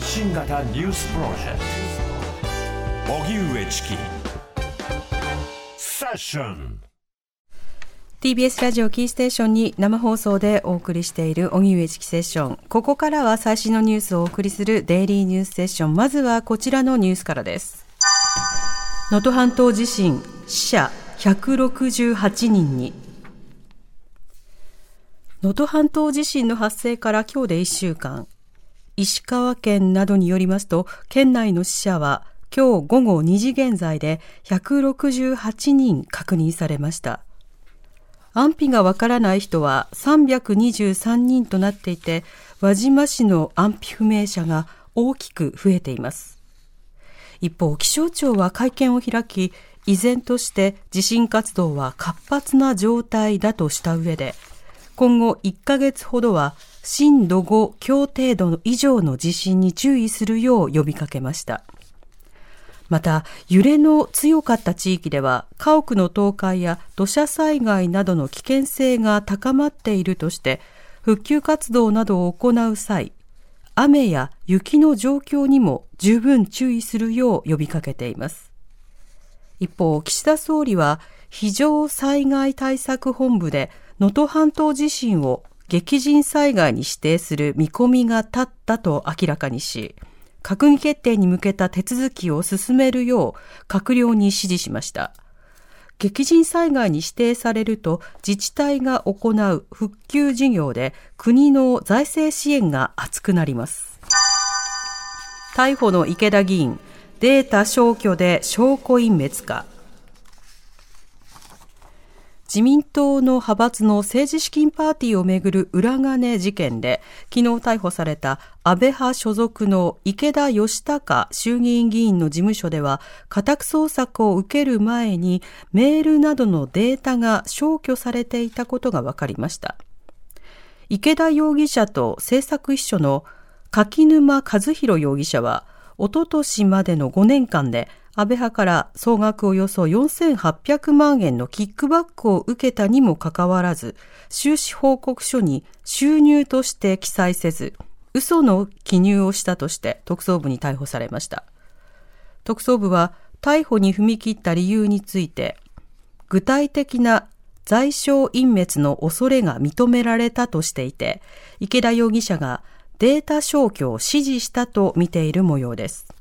発信型ニュースプロジェクト荻上チキセッション TBS ラジオキーステーションに生放送でお送りしている荻上チキセッション。ここからは最新のニュースをお送りするデイリーニュースセッション。まずはこちらのニュースからです。能登半島地震、死者168人に。能登半島地震の発生から今日で1週間。石川県などによりますと、県内の死者は今日午後2時現在で168人確認されました。安否がわからない人は323人となっていて、輪島市の安否不明者が大きく増えています。一方、気象庁は会見を開き、依然として地震活動は活発な状態だとした上で、今後1ヶ月ほどは震度5強程度以上の地震に注意するよう呼びかけました。また、揺れの強かった地域では、家屋の倒壊や土砂災害などの危険性が高まっているとして、復旧活動などを行う際、雨や雪の状況にも十分注意するよう呼びかけています。一方、岸田総理は、非常災害対策本部で能登半島地震を激甚災害に指定する見込みが立ったと明らかにし、閣議決定に向けた手続きを進めるよう閣僚に指示しました。激甚災害に指定されると自治体が行う復旧事業で国の財政支援が厚くなります。逮捕の池田議員、データ消去で証拠隠滅か。自民党の派閥の政治資金パーティーをめぐる裏金事件で、昨日逮捕された安倍派所属の池田義孝衆議院議員の事務所では、家宅捜索を受ける前にメールなどのデータが消去されていたことが分かりました。池田容疑者と政策秘書の柿沼和弘容疑者は、おととしまでの5年間で安倍派から総額およそ4800万円のキックバックを受けたにもかかわらず、収支報告書に収入として記載せず、嘘の記入をしたとして特捜部に逮捕されました。特捜部は逮捕に踏み切った理由について、具体的な財商隠滅の恐れが認められたとしていて、池田容疑者がデータ消去を指示したと見ている模様です。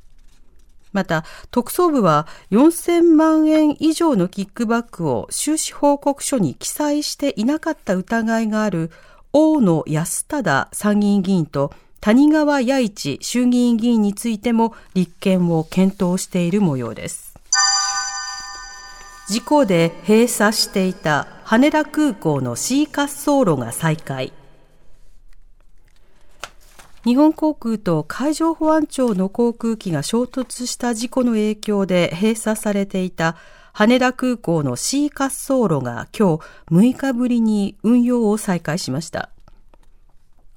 また、特捜部は4000万円以上のキックバックを収支報告書に記載していなかった疑いがある大野安忠参議院議員と谷川弥一衆議院議員についても立件を検討している模様です。事故で閉鎖していた羽田空港の C 滑走路が再開。日本航空と海上保安庁の航空機が衝突した事故の影響で閉鎖されていた羽田空港の C 滑走路が今日6日ぶりに運用を再開しました。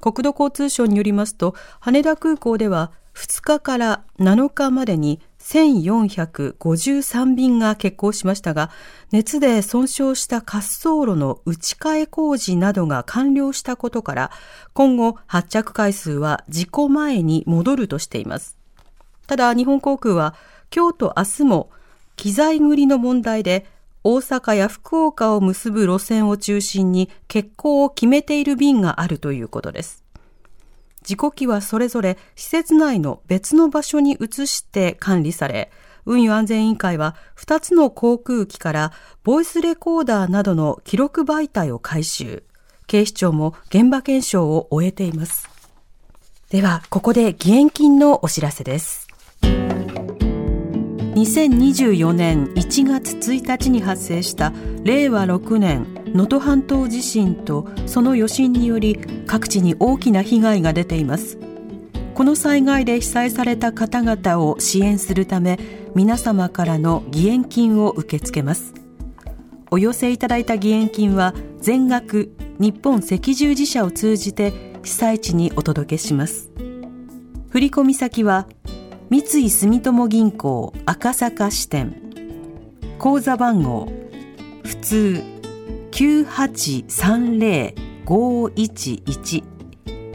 国土交通省によりますと、羽田空港では2日から7日までに1453便が欠航しましたが、熱で損傷した滑走路の打ち替え工事などが完了したことから、今後発着回数は事故前に戻るとしています。ただ、日本航空は今日と明日も機材繰りの問題で大阪や福岡を結ぶ路線を中心に欠航を決めている便があるということです。事故機はそれぞれ施設内の別の場所に移して管理され、運輸安全委員会は2つの航空機からボイスレコーダーなどの記録媒体を回収。警視庁も現場検証を終えています。では、ここで義援金のお知らせです。2024年1月1日に発生した令和6年能登半島地震とその余震により各地に大きな被害が出ています。この災害で被災された方々を支援するため皆様からの義援金を受け付けます。お寄せいただいた義援金は全額日本赤十字社を通じて被災地にお届けします。振込先は三井住友銀行赤坂支店。口座番号普通9830-511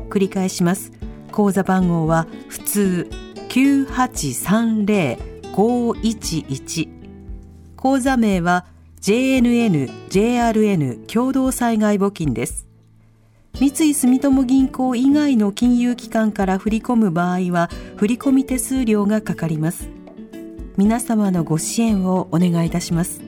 繰り返します。口座番号は普通。9830-511口座名は JNN、JRN 共同災害募金です。三井住友銀行以外の金融機関から振り込む場合は振込手数料がかかります。皆様のご支援をお願いいたします。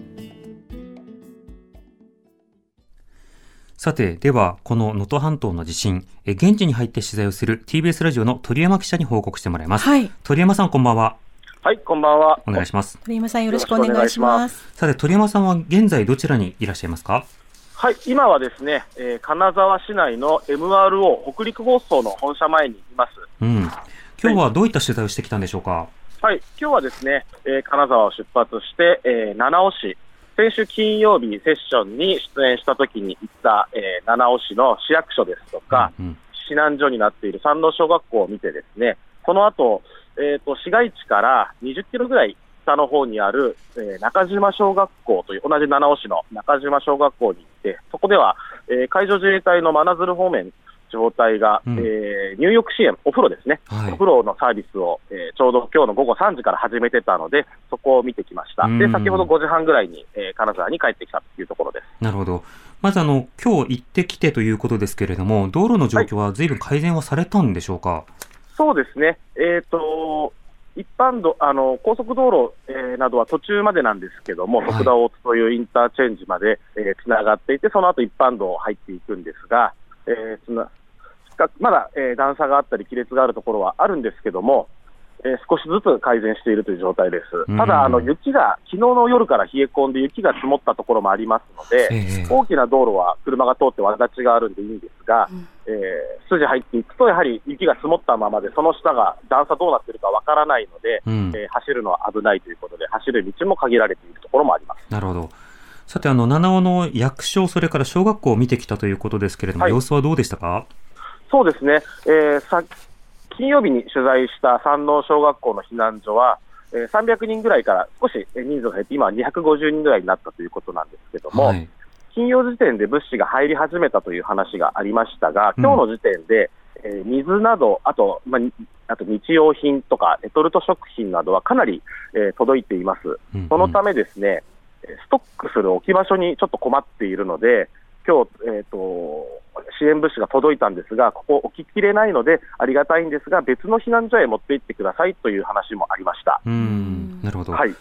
さて、では、この能登半島の地震、え現地に入って取材をする TBS ラジオの鳥山記者に報告してもらいます。はい。鳥山さん、こんばんは。はい、こんばんは。お願いします。鳥山さん、よろしくお願いします。さて、鳥山さんは現在どちらにいらっしゃいますか？はい、今はですね、えー、金沢市内の MRO 北陸放送の本社前にいます。うん。今日はどういった取材をしてきたんでしょうか？はい、今日はですね、えー、金沢を出発して、えー、七尾市、先週金曜日セッションに出演した時に行った、えー、七尾市の市役所ですとか、うんうん、避難所になっている山道小学校を見てですね、その後、えっ、ー、と、市街地から20キロぐらい北の方にある、えー、中島小学校という、同じ七尾市の中島小学校に行って、そこでは、えー、海上自衛隊の真鶴方面状態が、うん、えー、入浴支援、お風呂ですね、はい、お風呂のサービスを、えー、ちょうど今日の午後3時から始めてたので、そこを見てきました、で先ほど5時半ぐらいに、えー、金沢に帰ってきたというところです。なるほど、まずあの今日行ってきてということですけれども、道路の状況はずい。ぶん改善はされたんでしょうか？はい、そうですね、えーと、一般道あの高速道路、えー、などは途中までなんですけども、徳田大津というインターチェンジまでつな、えー、がっていて、その後一般道入っていくんですが、えー、つなまだ、えー、段差があったり、亀裂があるところはあるんですけども、えー、少しずつ改善しているという状態です。ただ、あの雪が、昨日の夜から冷え込んで雪が積もったところもありますので、えー、大きな道路は車が通ってわだちがあるんでいいんですが、うん、えー、筋入っていくと、やはり雪が積もったままで、その下が段差どうなっているかわからないので、うん、えー、走るのは危ないということで、走る道も限られているところもあります。なるほど。さて、あの、七尾の役所、それから小学校を見てきたということですけれども、はい、様子はどうでしたか？そうですね、えー、さ金曜日に取材した山王小学校の避難所は、えー、300人ぐらいから少し人数が減って、今は250人ぐらいになったということなんですけども、はい、金曜時点で物資が入り始めたという話がありましたが、今日の時点で、うん、えー、水など、あと、まあ、あと日用品とかレトルト食品などはかなり、えー、届いています、うんうん、そのためですね、ストックする置き場所にちょっと困っているので、今日、えーと、支援物資が届いたんですが、ここ置ききれないので、ありがたいんですが、別の避難所へ持って行ってくださいという話もありました。うん。なるほど、はい、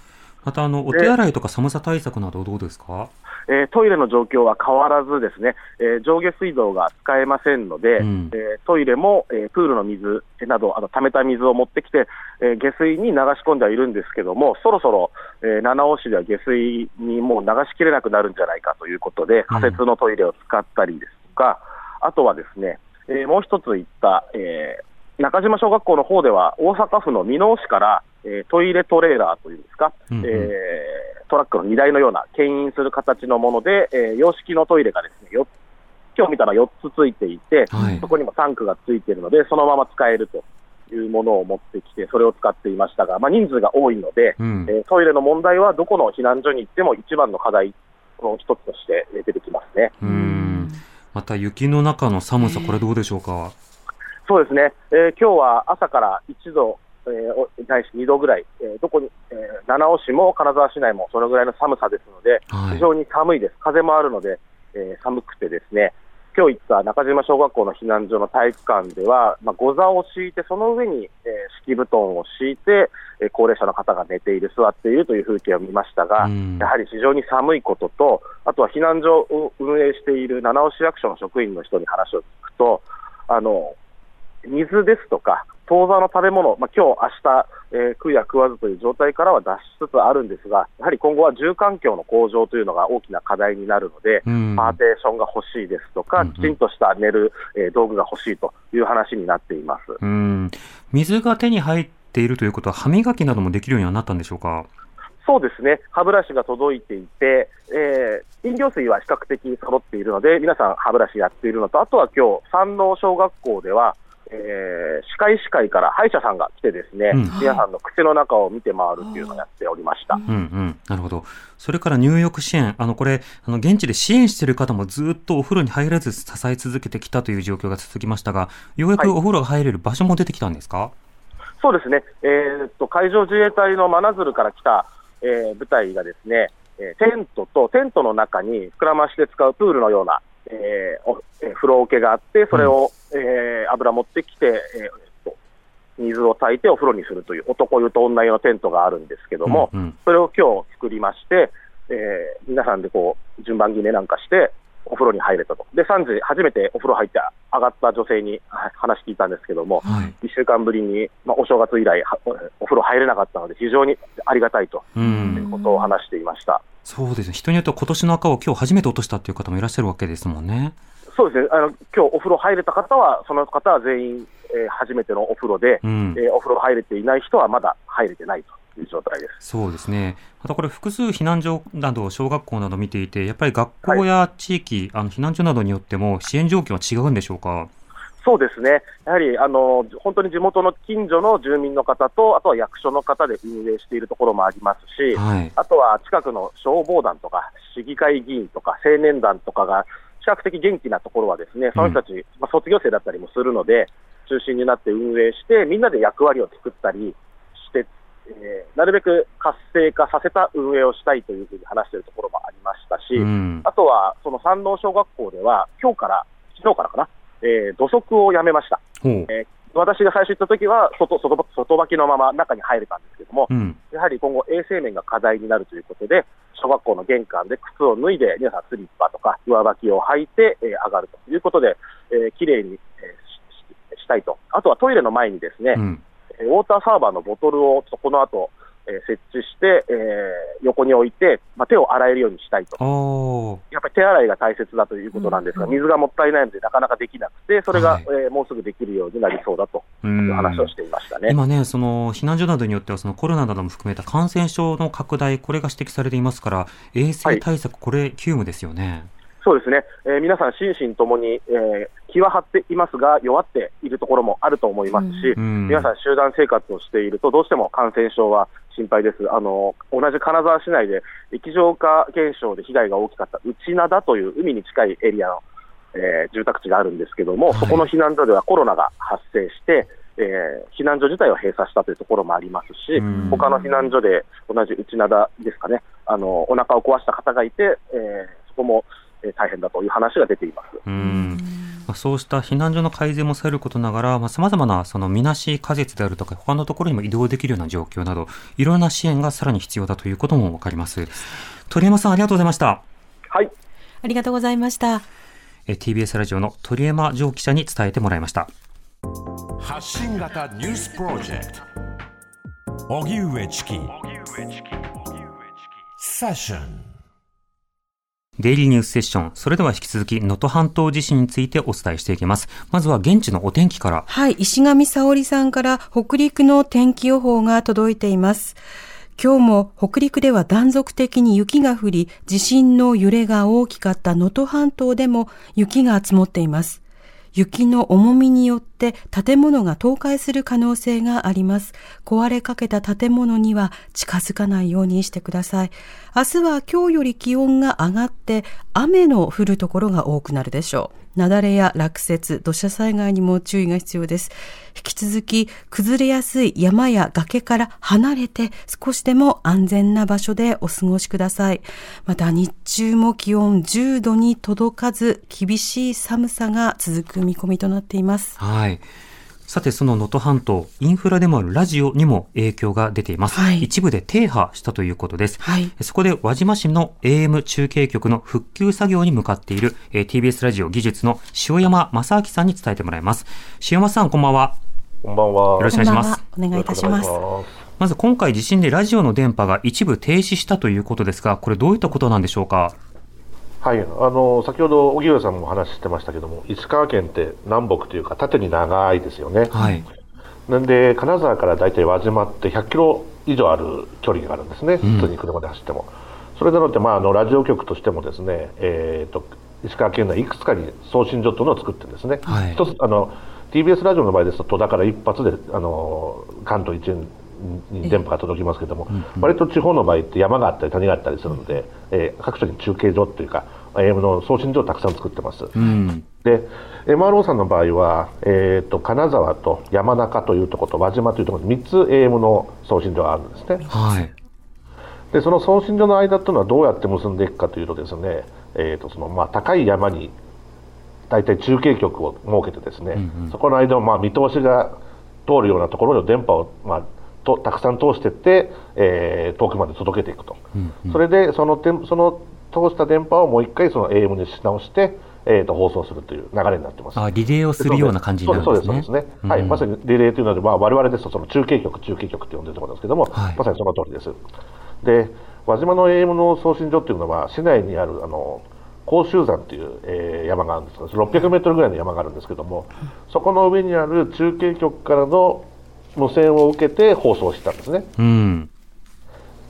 またあのお手洗いとか寒さ対策など、どうですか、えー、トイレの状況は変わらず、ですね、えー、上下水道が使えませんので、うん、えー、トイレも、えー、プールの水など、あの溜めた水を持ってきて、えー、下水に流し込んではいるんですけども、そろそろ、えー、七尾市では下水にもう流しきれなくなるんじゃないかということで、仮設のトイレを使ったりですとか、うん、あとはですね、えー、もう一つ言った、えー、中島小学校の方では、大阪府の箕面市から、えー、トイレトレーラーというんですか、うんうん、えー、トラックの荷台のような牽引する形のもので、えー、洋式のトイレがですね、4今日見たら4つついていて、はい、そこにもタンクがついているので、そのまま使えるというものを持ってきて、それを使っていましたが、まあ、人数が多いので、うん、えー、トイレの問題はどこの避難所に行っても一番の課題の一つとして出てきますね。うん。また雪の中の寒さ、これどうでしょうか？そうですね、えー、今日は朝から1度、えー、ないし2度ぐらい、えー、どこに、えー、七尾市も金沢市内もそのぐらいの寒さですので、はい、非常に寒いです、風もあるので、えー、寒くてですね、今日行った中島小学校の避難所の体育館では、まあ、ご座を敷いて、その上に、えー、敷布団を敷いて、えー、高齢者の方が寝ている、座っているという風景を見ましたが、やはり非常に寒いことと、あとは避難所を運営している七尾市役所の職員の人に話を聞くと、あの水ですとか、当座の食べ物、まあ今日明日、えー、食うや食わずという状態からは脱しつつあるんですが、やはり今後は住環境の向上というのが大きな課題になるので、うん、パーテーションが欲しいですとか、うんうん、きちんとした寝る、えー、道具が欲しいという話になっています、うん、水が手に入っているということは、歯磨きなどもできるようにはなったんでしょうか？そうですね、歯ブラシが届いていて、えー、飲料水は比較的揃っているので、皆さん歯ブラシやっているのと、あとは今日山王小学校では、えー、歯科医師会から歯医者さんが来てですね、うん、皆さんの口の中を見て回るっていうのをやっておりました。うんうん、なるほど。それから入浴支援、あの、これ、あの、現地で支援している方もずっとお風呂に入らず支え続けてきたという状況が続きましたが、ようやくお風呂が入れる場所も出てきたんですか、はい、そうですね。えー、っと、海上自衛隊の真鶴から来た、えー、部隊がですね、えテントとテントの中に膨らまして使うプールのような、えー、え風呂桶があって、それを、うん、えー、油持ってきて、えー、水を炊いてお風呂にするという男湯と女湯のテントがあるんですけども、うんうん、それを今日作りまして、えー、皆さんでこう順番決めなんかして、お風呂に入れたと、で3時、初めてお風呂入って上がった女性に話聞いたんですけども、はい、1週間ぶりに、まあ、お正月以来、お風呂入れなかったので、非常にありがたいということを話していました。そうですね、人によっては今年の赤を今日初めて落としたという方もいらっしゃるわけですもんね。そうですね、あの今日お風呂入れた方は、その方は全員、えー、初めてのお風呂で、うん、えー、お風呂入れていない人はまだ入れてないと。いう状態です。そうですね、またこれ、複数避難所など、小学校など見ていて、やっぱり学校や地域、はい、あの避難所などによっても、支援状況は違うんでしょうか？そうですね、やはりあの本当に地元の近所の住民の方と、あとは役所の方で運営しているところもありますし、はい、あとは近くの消防団とか、市議会議員とか、青年団とかが、比較的元気なところは、ですねその人たち、うん、まあ、卒業生だったりもするので、中心になって運営して、みんなで役割を作ったりして、えー、なるべく活性化させた運営をしたいというふうに話しているところもありましたし、うん、あとはその山王小学校では、今日から、昨日からかな、えー、土足をやめました。えー私が最初行った時は外外外履きのまま中に入れたんですけども、うん、やはり今後、衛生面が課題になるということで、小学校の玄関で靴を脱いで、皆さんスリッパとか上履きを履いて、えー、上がるということで、えー、きれいに、えーし、したいと、あとはトイレの前にですね、うん、ウォーターサーバーのボトルをこの後え設置して、えー、横に置いて、まあ、手を洗えるようにしたいと、やっぱり手洗いが大切だということなんですが、水がもったいないので、なかなかできなくて、それが、はい、えー、もうすぐできるようになりそうだという話をしていましたね。今ね、その避難所などによっては、そのコロナなども含めた感染症の拡大、これが指摘されていますから、衛生対策、はい、これ、急務ですよね。そうですね、えー、皆さん、心身ともに、えー、気は張っていますが、弱っているところもあると思いますし、うん、皆さん、集団生活をしていると、どうしても感染症は心配です、あの同じ金沢市内で液状化現象で被害が大きかった内灘という海に近いエリアの、えー、住宅地があるんですけども、はい、そこの避難所ではコロナが発生して、えー、避難所自体を閉鎖したというところもありますし、他の避難所で同じ内灘ですかね、あのお腹を壊した方がいて、えー、そこもえ大変だという話が出ています。うんまあ、そうした避難所の改善もされることながら、さまざ、まなそのみなし仮設であるとか、他のところにも移動できるような状況など、いろんな支援がさらに必要だということもわかります。鳥山さん、ありがとうございました。はい。ありがとうございました。え TBS ラジオの鳥山城記者に伝えてもらいました。発信型ニュースプロジェクト。荻上チキ。セッション。デイリーニュースセッション。それでは引き続き、能登半島地震についてお伝えしていきます。まずは現地のお天気から。はい。石上沙織さんから北陸の天気予報が届いています。今日も北陸では断続的に雪が降り、地震の揺れが大きかった能登半島でも雪が積もっています。雪の重みによって建物が倒壊する可能性があります。壊れかけた建物には近づかないようにしてください。明日は今日より気温が上がって雨の降るところが多くなるでしょう。雪崩や落雪、土砂災害にも注意が必要です。引き続き崩れやすい山や崖から離れて少しでも安全な場所でお過ごしください。また日中も気温10度に届かず厳しい寒さが続く見込みとなっています。はい。さて、その能登半島、インフラでもあるラジオにも影響が出ています。はい、一部で停波したということです。はい、そこで輪島市の AM 中継局の復旧作業に向かっている、えー、TBS ラジオ技術の塩山正明さんに伝えてもらいます。塩山さん、こんばんは。こんばんは。よろしくお願いします。お願いいたします。まず今回地震でラジオの電波が一部停止したということですが、これどういったことなんでしょうか？はい、あの先ほど荻上さんも話してましたけども、石川県って南北というか、縦に長いですよね。はい、なんで、金沢から大体輪島って100キロ以上ある距離があるんですね、普通に車で走っても。うん、それなので、まあ、あのラジオ局としてもですね、えーと、石川県内いくつかに送信所というのを作ってるんですね。はい、一つあの TBS ラジオの場合ですと戸田から一発であの関東一円に電波が届きますけれども、割と地方の場合って山があったり谷があったりするので、えー、各所に中継所というか AM の送信所をたくさん作ってます。うん、で MRO さんの場合は、えーと、金沢と山中というところと輪島というところに3つ AM の送信所があるんですね。はい、でその送信所の間というのはどうやって結んでいくかというとですね、えーとそのまあ、高い山に大体中継局を設けてですね、うんうん、そこの間をまあ見通しが通るようなところに電波をまあとたくさん通していって、えー、遠くまで届けていくと、うんうん、それでそのその通した電波をもう一回その AM にし直して、えー、と放送するという流れになってます。あリレーをするような感じになるんですね。そうですそうですね、はい、まさにリレーというのは、まあ、我々ですとその中継局、中継局って呼んでるところですけども、はい、まさにその通りです。で輪島の AM の送信所っていうのは市内にあるあの甲州山っていう、えー、山があるんですが600メートルぐらいの山があるんですけどもそこの上にある中継局からの無線を受けて放送したんですね。うん。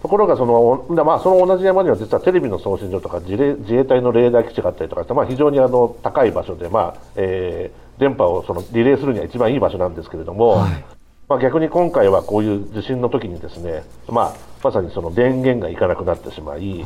ところがその、まあ、その同じ山には実はテレビの送信所とか自自衛隊のレーダー基地があったりとかして、まあ、非常にあの高い場所で、まあえー、電波をそのリレーするには一番いい場所なんですけれども、はい、まあ、逆に今回はこういう地震の時にですね、まあ、まさにその電源がいかなくなってしまい、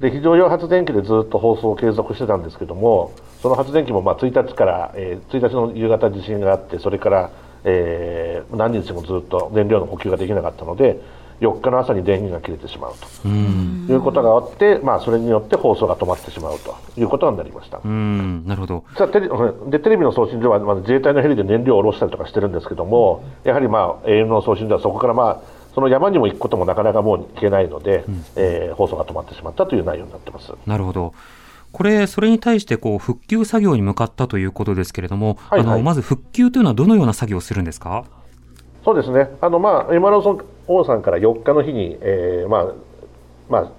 で非常用発電機でずっと放送を継続してたんですけども、その発電機もまあ1日から、えー、1日の夕方地震があって、それから、えー、何日もずっと燃料の補給ができなかったので、4日の朝に電源が切れてしまうということがあって、まあ、それによって放送が止まってしまうということになりました。うん。なるほど。テレでテレビの送信所は、まあ、自衛隊のヘリで燃料を下ろしたりとかしてるんですけども、やはり、まあ、AM の送信所はそこから、まあ、その山にも行くこともなかなかもう行けないので、うん、えー、放送が止まってしまったという内容になってます。なるほど。これ、それに対してこう復旧作業に向かったということですけれども、はいはい、あのまず復旧というのはどのような作業をするんですか？そうですね、あのまあ、エマラソン王さんから4日の日に、えーまあまあ、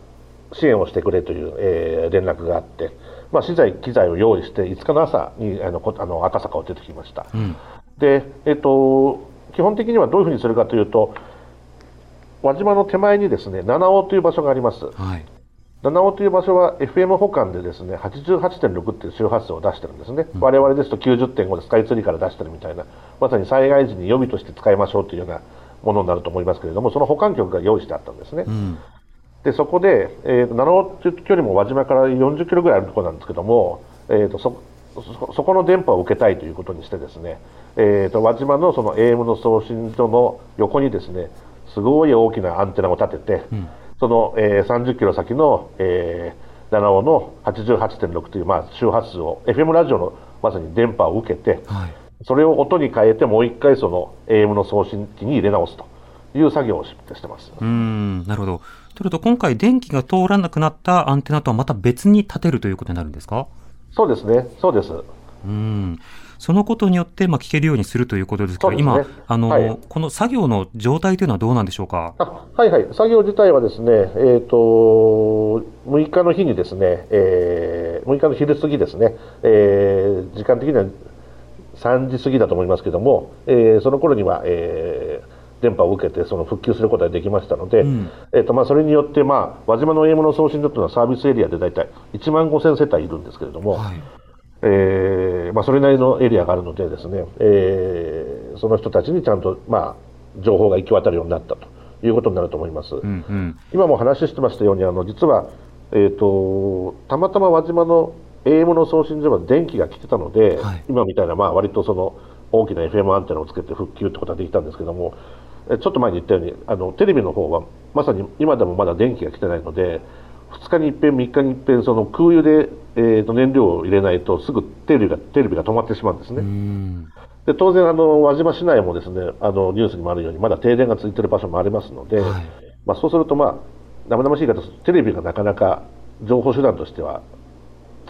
支援をしてくれという、えー、連絡があって、まあ、資材、機材を用意して、5日の朝にあのあの赤坂を出てきました。うん、で、えっ、ー、と、基本的にはどういうふうにするかというと、輪島の手前にですね七尾という場所があります。はい七尾という場所は FM 保管でですね88.6っていう周波数を出してるんですね、うん、我々ですと90.5でスカイツリーから出してるみたいなまさに災害時に予備として使いましょうというようなものになると思いますけれどもその保管局が用意してあったんですね、うん、でそこで、えーと、七尾という距離も輪島から40キロぐらいあるところなんですけども、えーと、そそこの電波を受けたいということにしてですね、えーと、と輪島のその AM の送信所の横にですねすごい大きなアンテナを立てて、うんその、えー、30キロ先の、えー、七尾の88.6という、まあ、周波数を FM ラジオのまさに電波を受けて、はい、それを音に変えてもう一回その AM の送信機に入れ直すという作業をしてます。うんなるほど。というと今回電気が通らなくなったアンテナとはまた別に立てるということになるんですか？そうですね。そうです。うんそのことによって、まあ、聞けるようにするということですけど、ね、今、あの、はい、この作業の状態というのはどうなんでしょうか？はいはい、作業自体はですね、えっ、ー、と、6日の日にですね、えー、6日の昼過ぎですね、えー、時間的には3時過ぎだと思いますけれども、えー、その頃には、えー、電波を受けてその復旧することができましたので、うん、えーとまあ、それによって、まあ、輪島の AM の送信所というのはサービスエリアで大体1万5000世帯いるんですけれども、はい、えーまあ、それなりのエリアがあるのでですね、えー、その人たちにちゃんと、まあ、情報が行き渡るようになったということになると思います。うんうん、今も話してましたようにあの実は、えーと、たまたま輪島の AM の送信所は電気が来てたので、はい、今みたいな、まあ、割とその大きな FM アンテナをつけて復旧ってことができたんですけどもちょっと前に言ったようにあのテレビの方はまさに今でもまだ電気が来てないので2日に一遍3日に一遍その空輸で、えー、と燃料を入れないとすぐテレビがテレビが止まってしまうんですね。で当然あの輪島市内もですねあのニュースにもあるようにまだ停電が続いている場所もありますので、はい、まあ、そうするとまあ生々しい言い方テレビがなかなか情報手段としては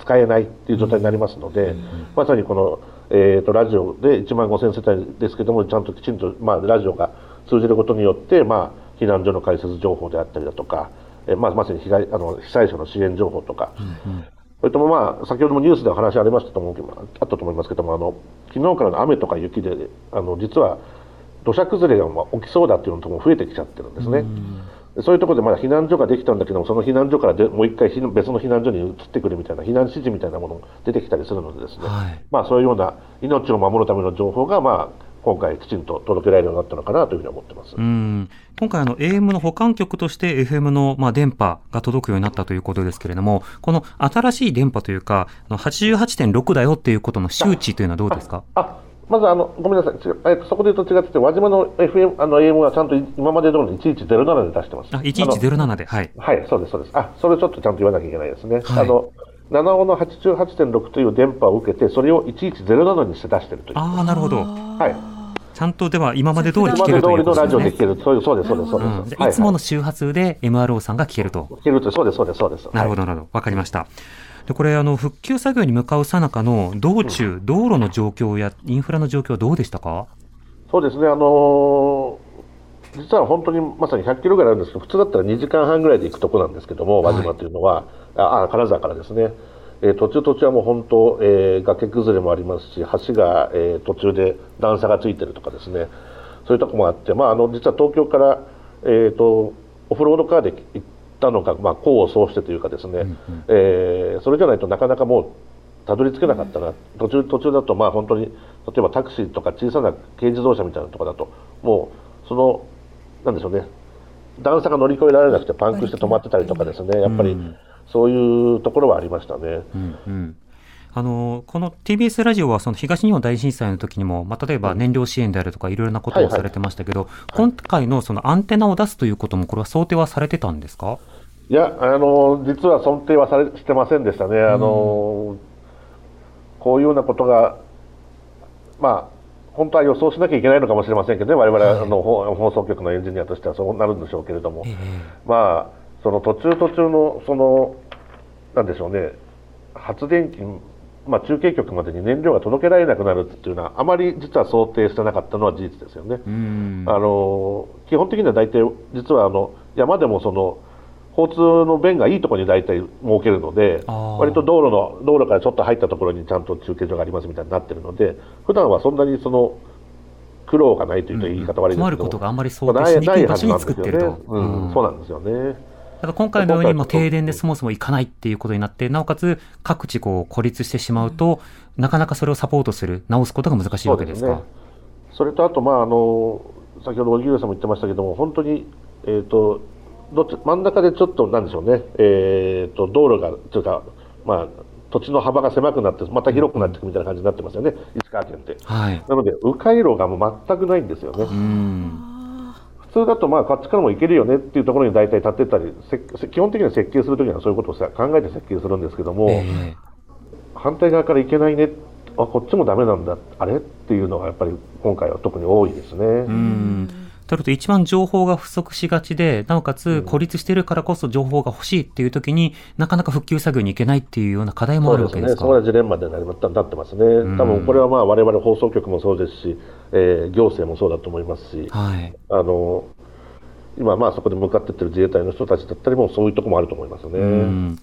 使えないっていう状態になりますので、うん、まさにこの、えーと、ラジオで1万5000世帯ですけどもちゃんときちんと、まあ、ラジオが通じることによって、まあ、避難所の開設情報であったりだとかえまあ、まさに被害あの被災者の支援情報とか、うんうん、それとも、まあ、先ほどもニュースでお話ありましたと思うあったと思いますけどもあの昨日からの雨とか雪であの実は土砂崩れが起きそうだっていうのとも増えてきちゃってるんですね。そういうところでまだ避難所ができたんだけども、その避難所からでもう一回別の避難所に移ってくるみたいな、避難指示みたいなものが出てきたりするのでですね、はい、まあそういうような命を守るための情報が、まあ、今回きちんと届けられるようになったのかなというふうに思ってます。うん今回あの AM の保管局として FM のまあ電波が届くようになったということですけれども、この新しい電波というか、88.6だよっていうことの周知というのはどうですか？あまずあの、ごめんなさい、えそこで言うと違ってて、輪島の FM、あの AM はちゃんと今まで通り1107で出してます。あ、1107で、はい。はい、そうです、そうです。あ、それちょっとちゃんと言わなきゃいけないですね。はい、あの、7尾の88.6という電波を受けて、それを1107にして出してるという。ああ、なるほど。はい。ちゃんとでは今まで通り聞けるということですね。今まで通りのラジオで聞ける。そうです、そうです、そうです。うん、いつもの周波数で MRO さんが聞けると。聞けると、そうです、そうです、そうです。なるほど、なるほど。わかりました。でこれあの、復旧作業に向かうさなかの道中、うん、道路の状況やインフラの状況はどうでしたか？そうですね、あのー、実は本当にまさに100キロぐらいあるんですけど、普通だったら2時間半ぐらいで行くとこなんですけども、輪島というのは、はい、あ金沢からですね。えー、途中途中はもう本当、えー、崖崩れもありますし橋が、えー、途中で段差がついてるとかですね。そういうとこもあって、まあ、あの実は東京から、えーと、オフロードカーで行ったのか、まあ、功を奏してというかですね、うんうん、えー、それじゃないとなかなかもうたどり着けなかったな、途中途中だとまあ本当に例えばタクシーとか小さな軽自動車みたいなところだともうそのなんでしょうね。段差が乗り越えられなくてパンクして止まってたりとかですね。やっぱり。うんそういうところはありましたね。うんうん。あのこの TBS ラジオはその東日本大震災の時にも、まあ、例えば燃料支援であるとかいろいろなことをされてましたけど、今回のそのアンテナを出すということもこれは想定はされてたんですか？いやあの実は想定はされしてませんでしたね、あのこういうようなことが、まあ、本当は予想しなきゃいけないのかもしれませんけどね、われわれの放送局のエンジニアとしてはそうなるんでしょうけれども、えー、まあその途中途中のそのなんでしょうね。発電機、まあ、中継局までに燃料が届けられなくなるっていうのはあまり実は想定してなかったのは事実ですよね。あの基本的には大体実はあの山でもその交通の便がいいところに大体設けるので割と道路の道路からちょっと入ったところにちゃんと中継所がありますみたいになってるので普段はそんなにその苦労がないというと言い方悪いですけど、うん、困ることがあんまり想定しにくい場所に作ってると、うん、そうなんですよね。だから今回のようにも停電でそもそも行かないっていうことになって、なおかつ各地こう孤立してしまうと、なかなかそれをサポートする、直すことが難しいわけですか？そ、ね,、れとあと、まあ、あの先ほど荻上さんも言ってましたけども、本当に、えーと、どっち真ん中でちょっとなんでしょうね、えーと、道路がというか、まあ、土地の幅が狭くなって、また広くなっていくみたいな感じになってますよね、石川県って。はい、なので、迂回路がもう全くないんですよね。うん普通だとまあこっちからも行けるよねっていうところに大体立ってたり基本的には設計するときにはそういうことを考えて設計するんですけども、えー、反対側から行けないねあこっちもダメなんだあれ？っていうのがやっぱり今回は特に多いですね。うんとると一番情報が不足しがちで、なおかつ孤立しているからこそ情報が欲しいっていう時に、なかなか復旧作業に行けないっていうような課題もあるわけですかそうですね。そこがジレンマでなってますね。多分これはまあ我々放送局もそうですし、えー、行政もそうだと思いますし、はい、あの今、まあ、そこで向かっていってる自衛隊の人たちだったりも、そういうところもあると思いますね。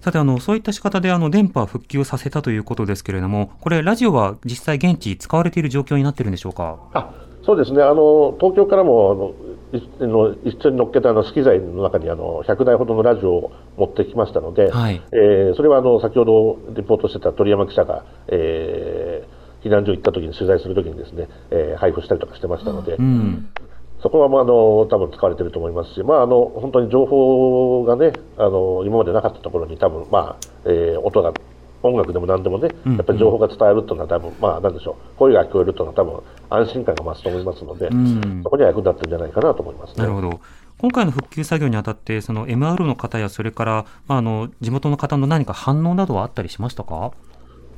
さてあの、そういった仕方であの電波復旧させたということですけれども、これ、ラジオは実際、現地、使われている状況になってるんでしょうか？あそうですね。あの、東京からもあのの一緒に乗っけたあの資機材の中にあの100台ほどのラジオを持ってきましたので、はい、えー、それはあの先ほどリポートしてた鳥山記者が、えー、避難所行った時に取材するときにですね、えー、配布したりとかしてましたので、うん、そこはまああの多分使われていると思いますし、まあ、あの本当に情報がねあの今までなかったところに多分、まあえー、音が音楽でも何でもね、やっぱり情報が伝えるというのは多分、まあなんでしょう。声が聞こえるというのは多分安心感が増すと思いますので、うん、そこには役立ってるんじゃないかなと思います、ね、なるほど。今回の復旧作業にあたって、その MR の方や、それから、まあ、あの地元の方の何か反応などはあったりしましたか？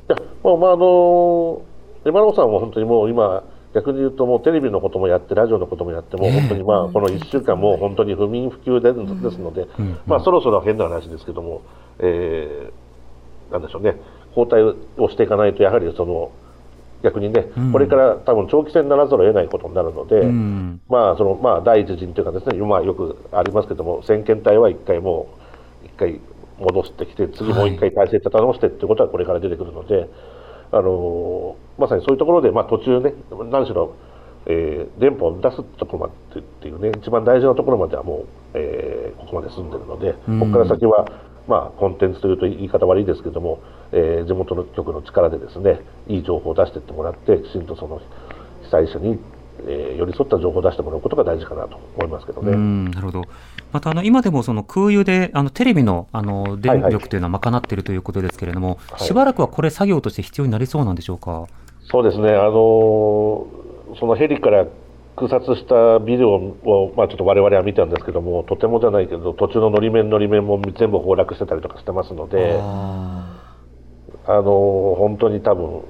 いや、まあ、まあ、あの MR さんは本当にもう今、逆に言うともうテレビのこともやってラジオのこともやってもう本当にまあこの1週間も本当に不眠不休でですので、まあ、そろそろ変な話ですけども、えー、なんでしょうね。交代をしていかないとやはりその逆にね、これから多分長期戦にならざるを得ないことになるので、まあそのまあ第一陣というかですね今よくありますけども先遣隊は1回もう1回戻してきて次もう1回体制立た直してっていうことはこれから出てくるので。あのまさにそういうところで、まあ、途中ね、何しろえー、電波を出すところまでっていうね、一番大事なところまではもう、えー、ここまで住んでるので、ここから先は、まあ、コンテンツというと言い方悪いですけども、えー、地元の局の力でですね、いい情報を出していってもらって、きちんとその被災者にえー、寄り添った情報を出してもらうことが大事かなと思いますけどね。なるほど。またあの今でもその空輸であのテレビのあの電力というのは賄っているということですけれども、はいはい、しばらくはこれ作業として必要になりそうなんでしょうか？そうですね。あのそのヘリから空撮したビデオを、まあ、ちょっと我々は見たんですけども、とてもじゃないけど、途中ののり面のり面も全部崩落してたりとかしてますので、あの本当に多分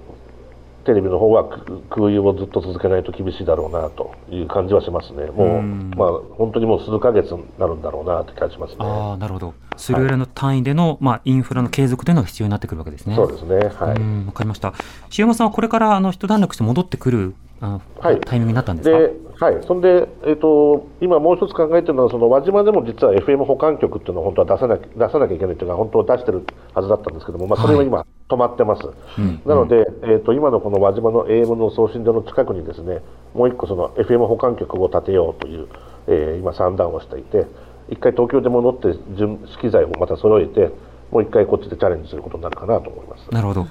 テレビの方は空輸をずっと続けないと厳しいだろうなという感じはしますね、もう、まあ、本当にもう数か月になるんだろうなという気がしますね。あなるほど、スルーレの単位での、はい、まあ、インフラの継続というのが必要になってくるわけですね。そうですね、はい、わかりました。塩山さんはこれからあの一段落して戻ってくるあはい、タイミングになったんですはい、そんで、えーと、今、もう一つ考えてるのは、その輪島でも実は FM 保管局っていうのを本当は出さな出さなきゃいけないというか、本当は出してるはずだったんですけども、まあ、それは今、止まってます。はい、なので、えーと、今のこの輪島の AM の送信所の近くにですね、もう一個、その FM 保管局を建てようという、えー、今、算段をしていて、一回東京で戻って、資機材をまた揃えて、もう一回こっちでチャレンジすることになるかなと思います。なるほど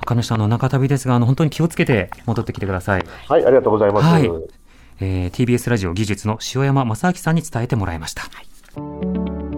わかりました。あの、中旅ですが、あの、本当に気をつけて戻ってきてください。はい、ありがとうございます。はい。えー、TBS ラジオ技術の塩山正明さんに伝えてもらいました。はい